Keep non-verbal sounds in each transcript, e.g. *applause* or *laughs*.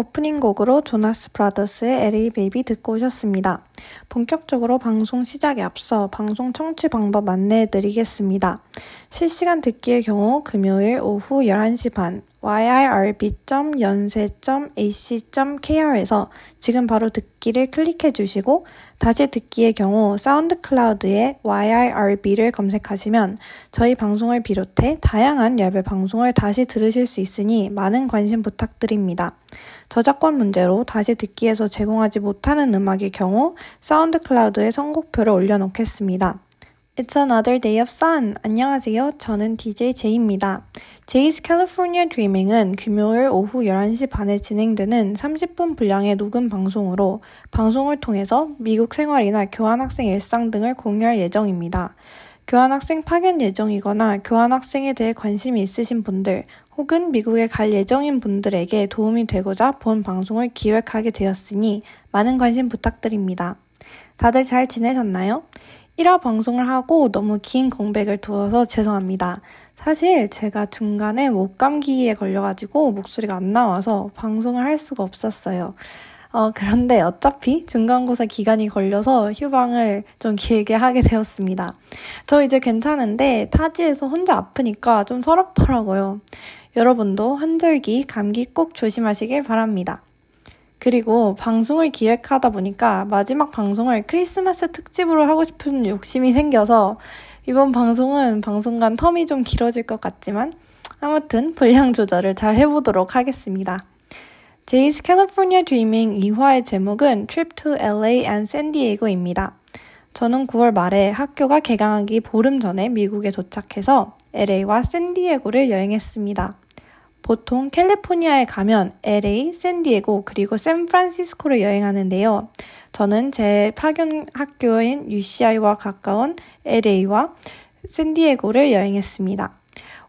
오프닝 곡으로 조나스 브라더스의 LA 베이비 듣고 오셨습니다. 본격적으로 방송 시작에 앞서 방송 청취 방법 안내해 드리겠습니다. 실시간 듣기의 경우 금요일 오후 11시 반 yirb.yonsei.ac.kr에서 지금 바로 듣기를 클릭해 주시고 다시 듣기의 경우 SoundCloud에 yirb를 검색하시면 저희 방송을 비롯해 다양한 예배 방송을 다시 들으실 수 있으니 많은 관심 부탁드립니다. 저작권 문제로 다시 듣기에서 제공하지 못하는 음악의 경우 사운드 클라우드에 선곡표를 올려놓겠습니다. It's another day of sun. 안녕하세요. 저는 DJ 제이입니다. 제이's California Dreaming은 금요일 오후 11시 반에 진행되는 30분 분량의 녹음 방송으로 방송을 통해서 미국 생활이나 교환학생 일상 등을 공유할 예정입니다. 교환학생 파견 예정이거나 교환학생에 대해 관심이 있으신 분들 혹은 미국에 갈 예정인 분들에게 도움이 되고자 본 방송을 기획하게 되었으니 많은 관심 부탁드립니다. 다들 잘 지내셨나요? 1화 방송을 하고 너무 긴 공백을 두어서 죄송합니다. 사실 제가 중간에 목 감기에 걸려가지고 목소리가 안 나와서 방송을 할 수가 없었어요. 어, 그런데 어차피 중간고사 기간이 걸려서 휴방을 좀 길게 하게 되었습니다. 저 이제 괜찮은데 타지에서 혼자 아프니까 좀 서럽더라고요. 여러분도 한절기 감기 꼭 조심하시길 바랍니다. 그리고 방송을 기획하다 보니까 마지막 방송을 크리스마스 특집으로 하고 싶은 욕심이 생겨서 이번 방송은 방송간 텀이 좀 길어질 것 같지만 아무튼 분량 조절을 잘 해보도록 하겠습니다. 제이스 캘리포니아 드리밍 2화의 제목은 Trip to LA and San Diego입니다. 저는 9월 말에 학교가 개강하기 보름 전에 미국에 도착해서 LA와 샌디에고를 여행했습니다. 보통 캘리포니아에 가면 LA, 샌디에고, 그리고 샌프란시스코를 여행하는데요. 저는 제 파견 학교인 UCI와 가까운 LA와 샌디에고를 여행했습니다.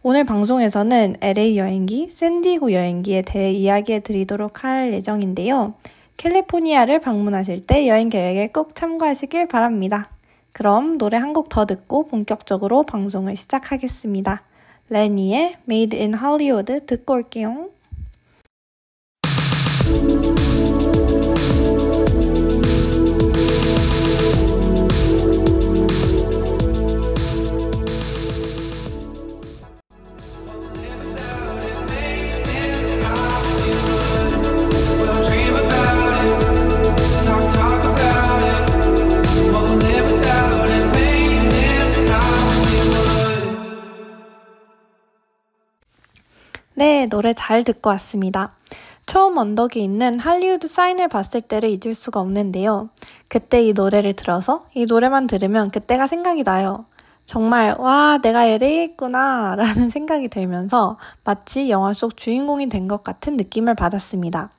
오늘 방송에서는 LA 여행기, 샌디에고 여행기에 대해 이야기해 드리도록 할 예정인데요. 캘리포니아를 방문하실 때 여행 계획에 꼭 참고하시길 바랍니다. 그럼 노래 한 곡 더 듣고 본격적으로 방송을 시작하겠습니다. 레니의 Made in Hollywood 듣고 올게요. 네, 노래 잘 듣고 왔습니다. 처음 언덕에 있는 할리우드 사인을 봤을 때를 잊을 수가 없는데요. 그때 이 노래를 들어서 이 노래만 들으면 그때가 생각이 나요. 정말, 와, 내가 LA에 있구나, *laughs* 라는 생각이 들면서 마치 영화 속 주인공이 된 것 같은 느낌을 받았습니다.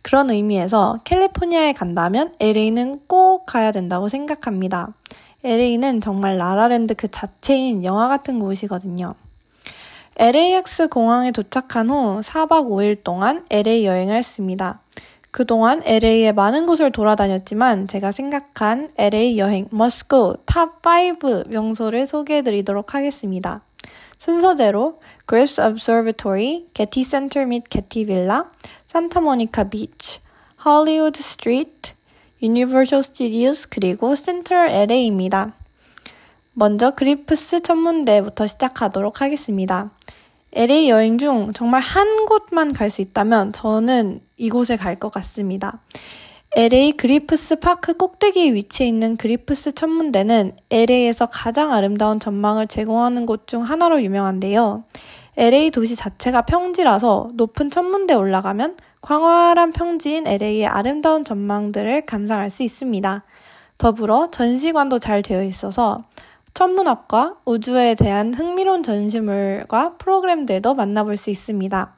그런 의미에서 캘리포니아에 간다면 LA는 꼭 가야 된다고 생각합니다. LA는 정말 라라랜드 그 자체인 영화 같은 곳이거든요. LAX 공항에 도착한 후 4박 5일 동안 LA 여행을 했습니다. 그동안 LA의 많은 곳을 돌아다녔지만 제가 생각한 LA 여행 go top5 명소를 소개해 드리도록 하겠습니다. 순서대로 Griffith Observatory, Getty Center 및 Getty Villa, Santa Monica Beach, Hollywood Street, Universal Studios 그리고 Central LA입니다. 먼저 그리프스 천문대부터 시작하도록 하겠습니다. LA 여행 중 정말 한 곳만 갈 수 있다면 저는 이곳에 갈 것 같습니다. LA 그리프스 파크 꼭대기에 위치해 있는 그리프스 천문대는 LA에서 가장 아름다운 전망을 제공하는 곳 중 하나로 유명한데요. LA 도시 자체가 평지라서 높은 천문대에 올라가면 광활한 평지인 LA의 아름다운 전망들을 감상할 수 있습니다. 더불어 전시관도 잘 되어 있어서 천문학과 우주에 대한 흥미로운 전시물과 프로그램들도 만나볼 수 있습니다.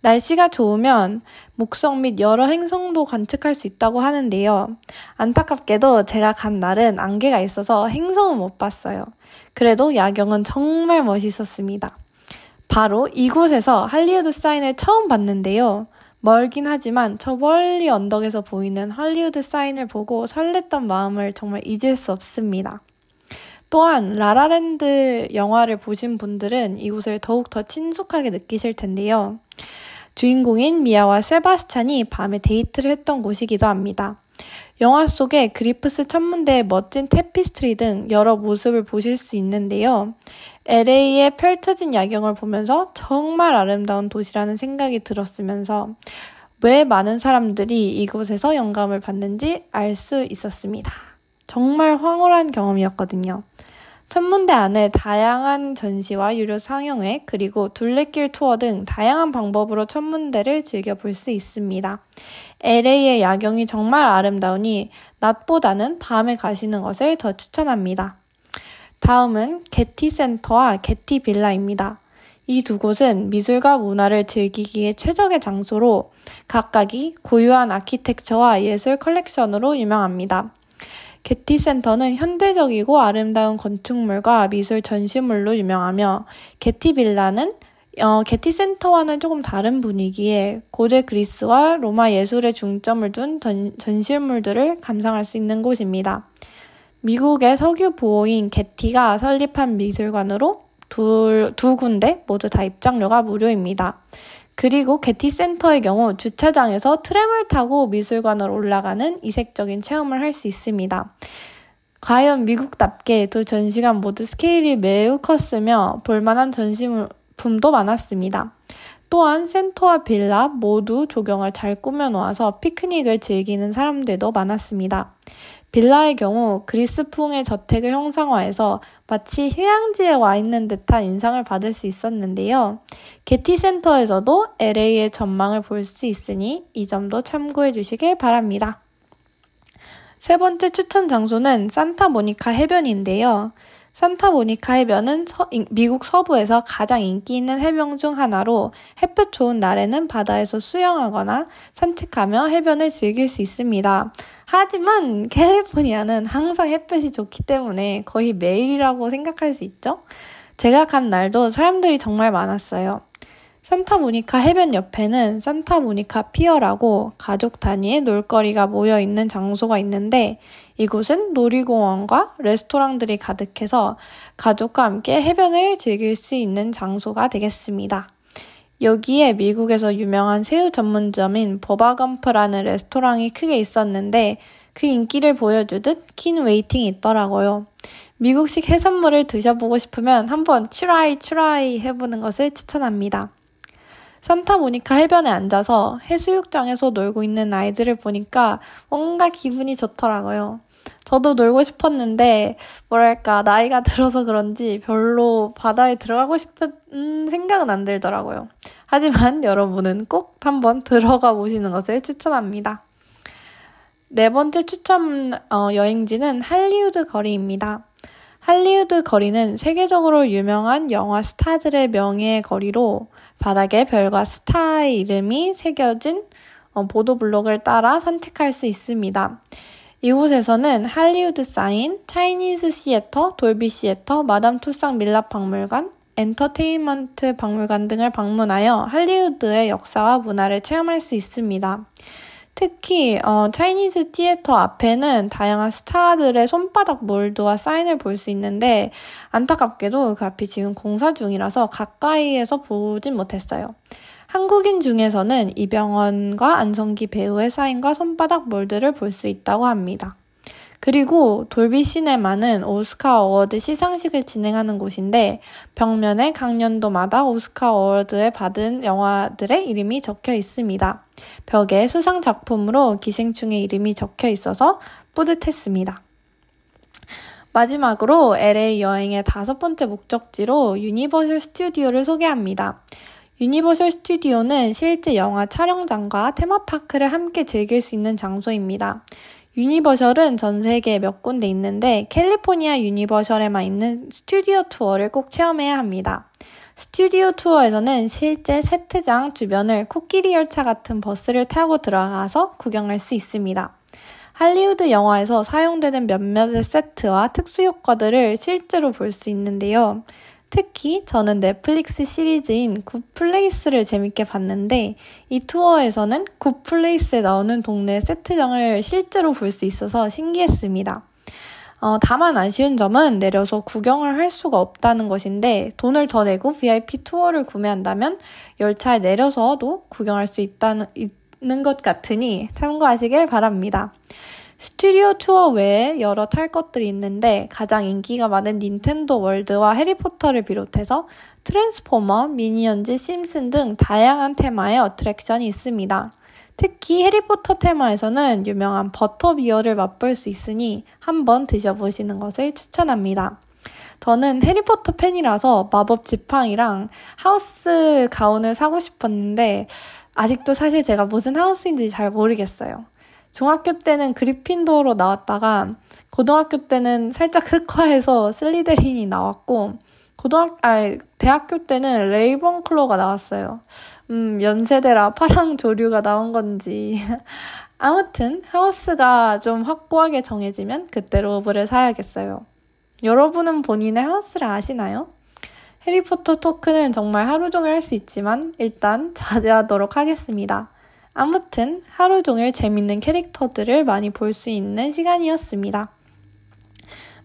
날씨가 좋으면 목성 및 여러 행성도 관측할 수 있다고 하는데요. 안타깝게도 제가 간 날은 안개가 있어서 행성은 못 봤어요. 그래도 야경은 정말 멋있었습니다. 바로 이곳에서 할리우드 사인을 처음 봤는데요. 멀긴 하지만 저 멀리 언덕에서 보이는 할리우드 사인을 보고 설렜던 마음을 정말 잊을 수 없습니다. 또한 La La Land 영화를 보신 분들은 이곳을 더욱 더 친숙하게 느끼실 텐데요. 주인공인 미아와 세바스찬이 밤에 데이트를 했던 곳이기도 합니다. 영화 속에 Griffith 천문대의 멋진 태피스트리 등 여러 모습을 보실 수 있는데요. LA의 펼쳐진 야경을 보면서 정말 아름다운 도시라는 생각이 들었으면서 왜 많은 사람들이 이곳에서 영감을 받는지 알 수 있었습니다. 정말 황홀한 경험이었거든요. 천문대 안에 다양한 전시와 유료 상영회, 그리고 둘레길 투어 등 다양한 방법으로 천문대를 즐겨볼 수 있습니다. LA의 야경이 정말 아름다우니 낮보다는 밤에 가시는 것을 더 추천합니다. 다음은 Getty Center와 Getty Villa입니다. 이 두 곳은 미술과 문화를 즐기기에 최적의 장소로 각각이 고유한 아키텍처와 예술 컬렉션으로 유명합니다. 게티 센터는 현대적이고 아름다운 건축물과 미술 전시물로 유명하며 게티 빌라는 어, 게티 센터와는 조금 다른 분위기에 고대 그리스와 로마 예술에 중점을 둔 전, 전시물들을 감상할 수 있는 곳입니다. 미국의 석유 보호인 게티가 설립한 미술관으로 두, 두 군데 모두 다 입장료가 무료입니다. 그리고 게티 센터의 경우 주차장에서 트램을 타고 미술관으로 올라가는 이색적인 체험을 할 수 있습니다. 과연 미국답게 두 전시관 모두 스케일이 매우 컸으며 볼만한 전시품도 많았습니다. 또한 센터와 빌라 모두 조경을 잘 꾸며놓아서 피크닉을 즐기는 사람들도 많았습니다. 빌라의 경우 그리스풍의 저택을 형상화해서 마치 휴양지에 와 있는 듯한 인상을 받을 수 있었는데요. 게티 센터에서도 LA의 전망을 볼 수 있으니 이 점도 참고해 주시길 바랍니다. 세 번째 추천 장소는 산타모니카 해변인데요. 산타모니카 해변은 서, 미국 서부에서 가장 인기 있는 해변 중 하나로 햇볕 좋은 날에는 바다에서 수영하거나 산책하며 해변을 즐길 수 있습니다. 하지만 캘리포니아는 항상 햇볕이 좋기 때문에 거의 매일이라고 생각할 수 있죠? 제가 간 날도 사람들이 정말 많았어요. 산타모니카 해변 옆에는 산타모니카 피어라고 가족 단위의 놀거리가 모여 있는 장소가 있는데 이곳은 놀이공원과 레스토랑들이 가득해서 가족과 함께 해변을 즐길 수 있는 장소가 되겠습니다. 여기에 미국에서 유명한 새우 전문점인 Bubba Gump라는 레스토랑이 크게 있었는데 그 인기를 보여주듯 긴 waiting이 있더라고요. 미국식 해산물을 드셔보고 싶으면 한번 try try 해보는 것을 추천합니다. 산타모니카 해변에 앉아서 해수욕장에서 놀고 있는 아이들을 보니까 뭔가 기분이 좋더라고요. 저도 놀고 싶었는데, 뭐랄까, 나이가 들어서 그런지 별로 바다에 들어가고 싶은 생각은 안 들더라고요. 하지만 *laughs* 여러분은 꼭 한번 들어가 보시는 것을 추천합니다. 네 번째 추천 어, 여행지는 할리우드 거리입니다. 할리우드 거리는 세계적으로 유명한 영화 스타들의 명예 거리로 바닥에 별과 스타의 이름이 새겨진 어, 보도 블록을 따라 산책할 수 있습니다. 이곳에서는 Hollywood Sign, Chinese Theatre, Dolby Theatre, Madame Tussauds 밀랍 박물관, 엔터테인먼트 박물관 등을 방문하여 할리우드의 역사와 문화를 체험할 수 있습니다. 특히 어, Chinese Theatre 앞에는 다양한 스타들의 손바닥 mold와 사인을 볼 수 있는데 안타깝게도 그 앞이 지금 공사 중이라서 가까이에서 보진 못했어요. 한국인 중에서는 이병헌과 안성기 배우의 사인과 손바닥 몰드를 볼 수 있다고 합니다. 그리고 돌비 시네마는 오스카 어워드 시상식을 진행하는 곳인데 벽면에 각 년도마다 오스카 어워드에 받은 영화들의 이름이 적혀 있습니다. 벽에 수상 작품으로 기생충의 이름이 적혀 있어서 뿌듯했습니다. 마지막으로 LA 여행의 다섯 번째 목적지로 유니버셜 스튜디오를 소개합니다. 유니버셜 스튜디오는 실제 영화 촬영장과 테마파크를 함께 즐길 수 있는 장소입니다. 유니버셜은 전 세계에 몇 군데 있는데 캘리포니아 유니버셜에만 있는 스튜디오 투어를 꼭 체험해야 합니다. 스튜디오 투어에서는 실제 세트장 주변을 코끼리 열차 같은 버스를 타고 들어가서 구경할 수 있습니다. 할리우드 영화에서 사용되는 몇몇의 세트와 특수 효과들을 실제로 볼 수 있는데요. 특히 저는 넷플릭스 시리즈인 굿플레이스를 재밌게 봤는데 이 투어에서는 굿플레이스에 나오는 동네 세트장을 실제로 볼 수 있어서 신기했습니다. 어, 다만 아쉬운 점은 내려서 구경을 할 수가 없다는 것인데 돈을 더 내고 VIP 투어를 구매한다면 열차에 내려서도 구경할 수 있다는, 있는 것 같으니 참고하시길 바랍니다. 스튜디오 투어 외에 여러 탈 것들이 있는데 가장 인기가 많은 닌텐도 월드와 해리포터를 비롯해서 트랜스포머, 미니언즈, 심슨 등 다양한 테마의 어트랙션이 있습니다. 특히 해리포터 테마에서는 유명한 버터비어를 맛볼 수 있으니 한번 드셔보시는 것을 추천합니다. 저는 해리포터 팬이라서 마법 지팡이랑 하우스 가운을 사고 싶었는데 아직도 사실 제가 무슨 하우스인지 잘 모르겠어요. 중학교 때는 그리핀도어로 나왔다가 고등학교 때는 살짝 흑화해서 슬리데린이 나왔고 고등학 아 대학교 때는 레이번클로가 나왔어요. 음, 연세대라 파랑 조류가 나온 건지. *laughs* 아무튼 하우스가 좀 확고하게 정해지면 그때 로브를 사야겠어요. 여러분은 본인의 하우스를 아시나요? 해리포터 토크는 정말 하루 종일 할 수 있지만 일단 자제하도록 하겠습니다. 아무튼 하루 종일 재밌는 캐릭터들을 많이 볼 수 있는 시간이었습니다.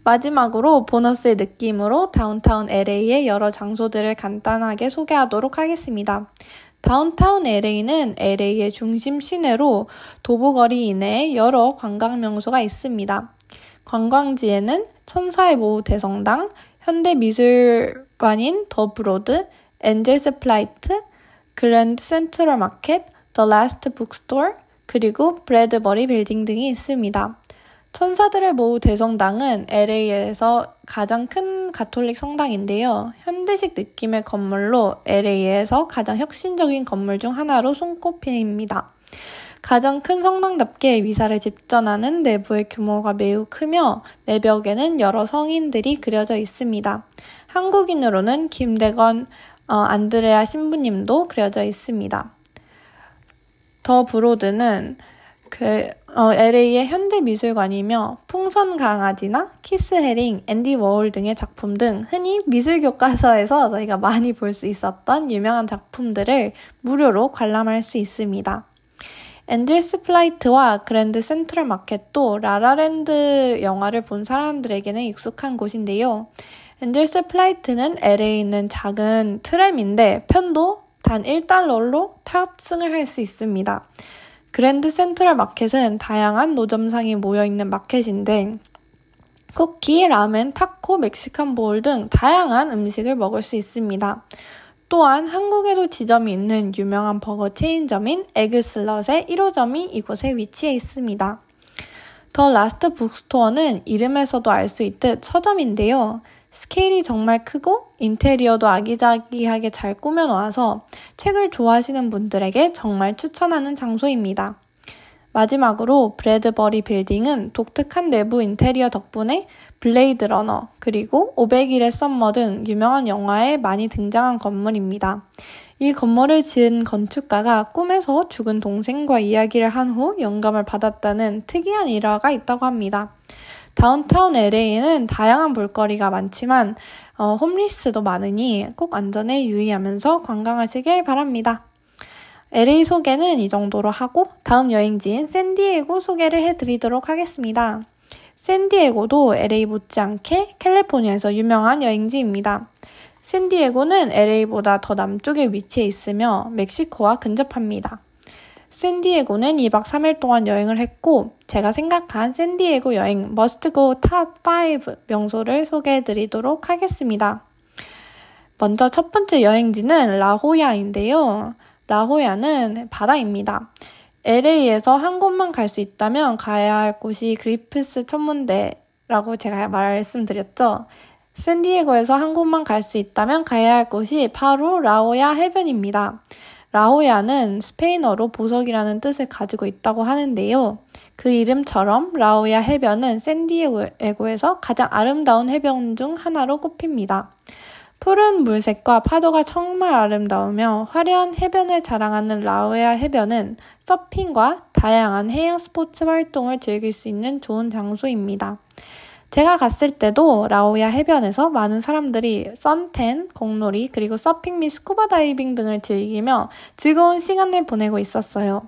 마지막으로 보너스의 느낌으로 다운타운 LA의 여러 장소들을 간단하게 소개하도록 하겠습니다. 다운타운 LA는 LA의 중심 시내로 도보거리 이내에 여러 관광 명소가 있습니다. 관광지에는 천사의 모후 대성당, 현대미술관인 더 브로드, 엔젤스 플라이트, 그랜드 센트럴 마켓, 더 라스트 북스토어, 그리고 브래드버리 빌딩 등이 있습니다. 천사들의 모우 대성당은 LA에서 가장 큰 가톨릭 성당인데요. 현대식 느낌의 건물로 LA에서 가장 혁신적인 건물 중 하나로 손꼽힙니다. 가장 큰 성당답게 미사를 집전하는 내부의 규모가 매우 크며 내벽에는 여러 성인들이 그려져 있습니다. 한국인으로는 김대건 어, 안드레아 신부님도 그려져 있습니다. 더 브로드는 그 어, LA의 현대미술관이며 풍선 강아지나 키스 헤링, 앤디 워홀 등의 작품 등 흔히 미술 교과서에서 저희가 많이 볼 수 있었던 유명한 작품들을 무료로 관람할 수 있습니다. 엔젤스 플라이트와 그랜드 센트럴 마켓도 라라랜드 영화를 본 사람들에게는 익숙한 곳인데요. 엔젤스 플라이트는 LA에 있는 작은 트램인데 편도 단 1달러로 탑승을 할 수 있습니다. 그랜드 센트럴 마켓은 다양한 노점상이 모여있는 마켓인데 쿠키, 라멘, 타코, Mexican bowl 등 다양한 음식을 먹을 수 있습니다. 또한 한국에도 지점이 있는 유명한 버거 체인점인 에그슬럿의 1호점이 이곳에 위치해 있습니다. 더 라스트 북스토어는 이름에서도 알 수 있듯 서점인데요. 스케일이 정말 크고 인테리어도 아기자기하게 잘 꾸며놓아서 책을 좋아하시는 분들에게 정말 추천하는 장소입니다. 마지막으로 브래드버리 빌딩은 독특한 내부 인테리어 덕분에 블레이드 러너 그리고 500일의 썸머 등 유명한 영화에 많이 등장한 건물입니다. 이 건물을 지은 건축가가 꿈에서 죽은 동생과 이야기를 한 후 영감을 받았다는 특이한 일화가 있다고 합니다. 다운타운 LA에는 다양한 볼거리가 많지만 어, 홈리스도 많으니 꼭 안전에 유의하면서 관광하시길 바랍니다. LA 소개는 이 정도로 하고 다음 여행지인 샌디에고 소개를 해드리도록 하겠습니다. 샌디에고도 LA 못지않게 캘리포니아에서 유명한 여행지입니다. 샌디에고는 LA보다 더 남쪽에 위치해 있으며 멕시코와 근접합니다. 샌디에고는 2박 3일 동안 여행을 했고 제가 생각한 샌디에고 여행 must go top 5 명소를 소개해 드리도록 하겠습니다. 먼저 첫 번째 여행지는 라호야인데요. 라호야는 바다입니다. LA에서 한 곳만 갈 수 있다면 가야 할 곳이 그리프스 천문대라고 제가 말씀드렸죠. 샌디에고에서 한 곳만 갈 수 있다면 가야 할 곳이 바로 라호야 해변입니다. 라오야는 스페인어로 보석이라는 뜻을 가지고 있다고 하는데요. 그 이름처럼 라오야 해변은 샌디에고에서 가장 아름다운 해변 중 하나로 꼽힙니다. 푸른 물색과 파도가 정말 아름다우며 화려한 해변을 자랑하는 라호야 해변은 서핑과 다양한 해양 스포츠 활동을 즐길 수 있는 좋은 장소입니다. 제가 갔을 때도 라호야 해변에서 많은 사람들이 선탠, 공놀이, 그리고 서핑 및 스쿠버 다이빙 등을 즐기며 즐거운 시간을 보내고 있었어요.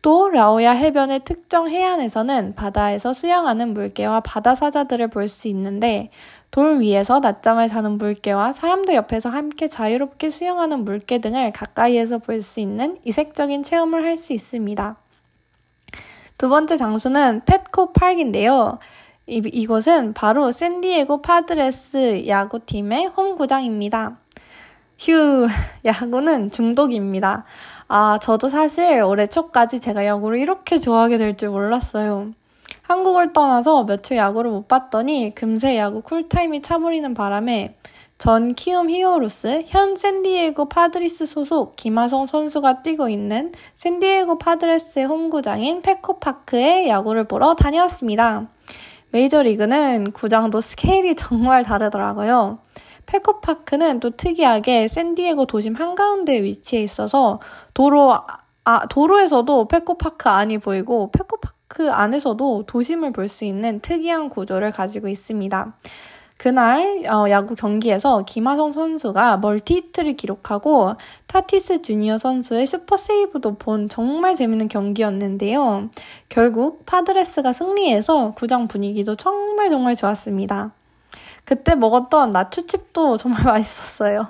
또 라호야 해변의 특정 해안에서는 바다에서 수영하는 물개와 바다 사자들을 볼 수 있는데 돌 위에서 낮잠을 자는 물개와 사람들 옆에서 함께 자유롭게 수영하는 물개 등을 가까이에서 볼 수 있는 이색적인 체험을 할 수 있습니다. 두 번째 장소는 펫코 파크인데요. 이, 이곳은 바로 샌디에고 파드레스 야구팀의 홈구장입니다. 휴, *laughs* 야구는 중독입니다. 아, 저도 사실 올해 초까지 제가 야구를 이렇게 좋아하게 될 줄 몰랐어요. 한국을 떠나서 며칠 야구를 못 봤더니 금세 야구 쿨타임이 차버리는 바람에 전 키움 히어로스 현 샌디에고 파드리스 소속 김하성 선수가 뛰고 있는 샌디에고 파드레스의 홈구장인 펫코파크에 야구를 보러 다녀왔습니다. 메이저리그는 구장도 스케일이 정말 다르더라고요. 펫코파크는 또 특이하게 샌디에고 도심 한가운데에 위치해 있어서 도로, 아, 도로에서도 펫코파크 안이 보이고 펫코파크 안에서도 도심을 볼 수 있는 특이한 구조를 가지고 있습니다. 그날 어, 야구 경기에서 김하성 선수가 multi-hit를 기록하고 타티스 주니어 선수의 super save도 본 정말 재밌는 경기였는데요. 결국 파드레스가 승리해서 구장 분위기도 정말 정말 좋았습니다. 그때 먹었던 나초칩도 *laughs* 정말 맛있었어요.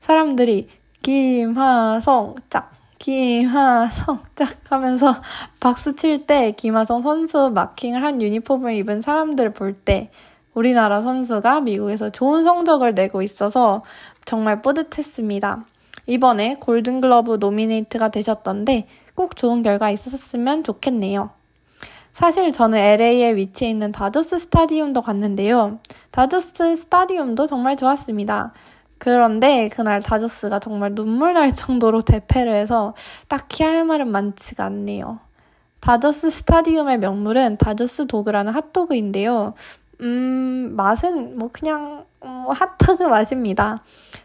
사람들이 김하성 짝 김하성 짝 하면서 *laughs* 박수 칠 때 김하성 선수 마킹을 한 유니폼을 입은 사람들을 볼 때 우리나라 선수가 미국에서 좋은 성적을 내고 있어서 정말 뿌듯했습니다. 이번에 골든글러브 노미네이트가 되셨던데 꼭 좋은 결과 있었으면 좋겠네요. 사실 저는 LA에 위치해 있는 다저스 스타디움도 갔는데요. 다저스 스타디움도 정말 좋았습니다. 그런데 그날 다저스가 정말 눈물 날 정도로 대패를 해서 딱히 할 말은 많지가 않네요. 다저스 스타디움의 명물은 다저스 도그라는 핫도그인데요. 음, 맛은 뭐 그냥 어, 핫도그 *laughs* 맛입니다.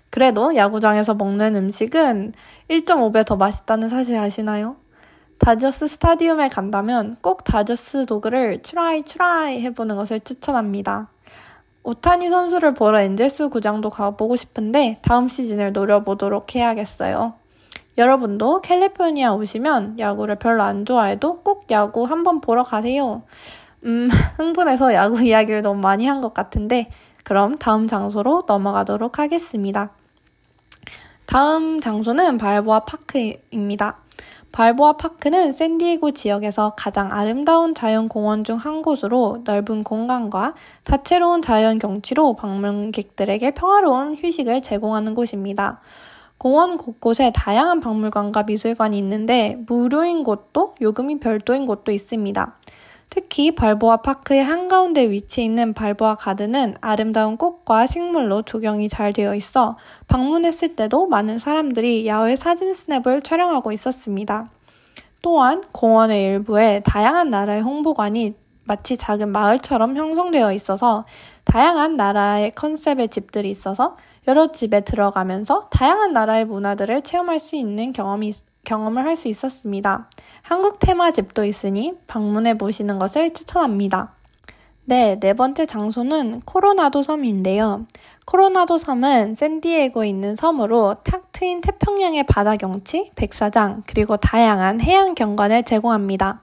그래도 야구장에서 먹는 음식은 1.5배 더 맛있다는 사실 아시나요? 다저스 스타디움에 간다면 꼭 다저스 도그를 try try 해보는 것을 추천합니다. 오타니 선수를 보러 엔젤스 구장도 가보고 싶은데 다음 시즌을 노려보도록 해야겠어요. 여러분도 캘리포니아 오시면 야구를 별로 안 좋아해도 꼭 야구 한번 보러 가세요. 음, *laughs* 흥분해서 야구 이야기를 너무 많이 한 것 같은데, 그럼 다음 장소로 넘어가도록 하겠습니다. 다음 장소는 발보아 파크입니다. 발보아 파크는 샌디에고 지역에서 가장 아름다운 자연 공원 중 한 곳으로 넓은 공간과 다채로운 자연 경치로 방문객들에게 평화로운 휴식을 제공하는 곳입니다. 공원 곳곳에 다양한 박물관과 미술관이 있는데 무료인 곳도 요금이 별도인 곳도 있습니다. 특히 발보아 파크의 한가운데 위치해 있는 발보아 가든은 아름다운 꽃과 식물로 조경이 잘 되어 있어 방문했을 때도 많은 사람들이 야외 사진 스냅을 촬영하고 있었습니다. 또한 공원의 일부에 다양한 나라의 홍보관이 마치 작은 마을처럼 형성되어 있어서 다양한 나라의 컨셉의 집들이 있어서 여러 집에 들어가면서 다양한 나라의 문화들을 체험할 수 있는 경험이 경험을 할 수 있었습니다. 한국 테마집도 있으니 방문해 보시는 것을 추천합니다. 네, 네 번째 장소는 코로나도 섬인데요. 코로나도 섬은 샌디에고에 있는 섬으로 탁 트인 태평양의 바다 경치, 백사장, 그리고 다양한 해양 경관을 제공합니다.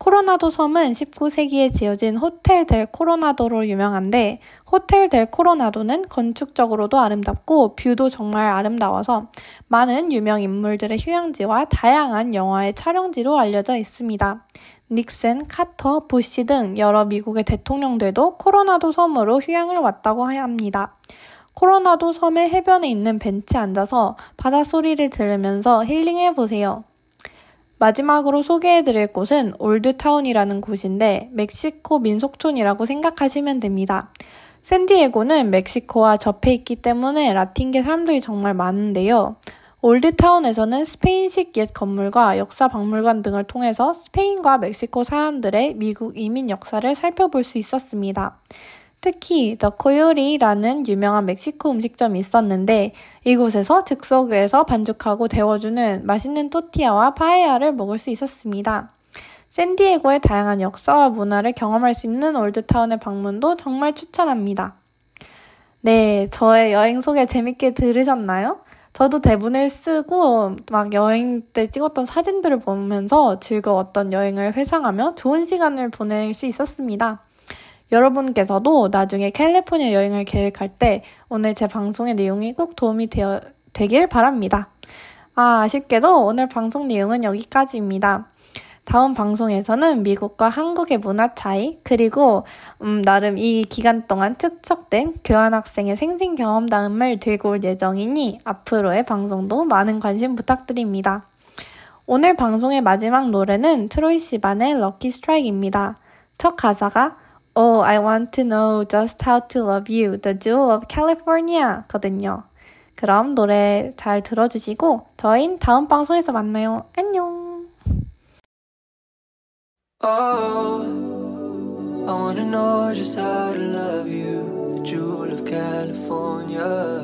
코로나도 섬은 19세기에 지어진 호텔 델 코로나도로 유명한데 호텔 델 코로나도는 건축적으로도 아름답고 view도 정말 아름다워서 많은 유명 인물들의 휴양지와 다양한 영화의 촬영지로 알려져 있습니다. 닉슨, 카터, 부시 등 여러 미국의 대통령들도 코로나도 섬으로 휴양을 왔다고 합니다. 코로나도 섬의 해변에 있는 벤치에 앉아서 바다 소리를 들으면서 힐링해 보세요. 마지막으로 소개해드릴 곳은 올드타운이라는 곳인데 멕시코 민속촌이라고 생각하시면 됩니다. 샌디에고는 멕시코와 접해 있기 때문에 라틴계 사람들이 정말 많은데요. 올드타운에서는 스페인식 옛 건물과 역사 박물관 등을 통해서 스페인과 멕시코 사람들의 미국 이민 역사를 살펴볼 수 있었습니다. 특히 더 코요리라는 유명한 멕시코 음식점이 있었는데 이곳에서 즉석에서 반죽하고 데워주는 맛있는 또티아와 파에야를 먹을 수 있었습니다. 샌디에고의 다양한 역사와 문화를 경험할 수 있는 올드타운의 방문도 정말 추천합니다. 네, 저의 여행 소개 재밌게 들으셨나요? 저도 대본을 쓰고 막 여행 때 찍었던 사진들을 보면서 즐거웠던 여행을 회상하며 좋은 시간을 보낼 수 있었습니다. 여러분께서도 나중에 캘리포니아 여행을 계획할 때 오늘 제 방송의 내용이 꼭 도움이 되어, 되길 바랍니다. 아, 아쉽게도 오늘 방송 내용은 여기까지입니다. 다음 방송에서는 미국과 한국의 문화 차이, 그리고, 음, 나름 이 기간 동안 축적된 교환학생의 생생 경험담을 들고 올 예정이니 앞으로의 방송도 많은 관심 부탁드립니다. 오늘 방송의 마지막 노래는 트로이 시반의 Lucky Strike입니다. 첫 가사가 Oh, I want to know just how to love you, the jewel of California 거든요. 그럼 노래 잘 들어주시고 저희는 다음 방송에서 만나요. 안녕. Oh, I wanna know just how to love you, the jewel of California.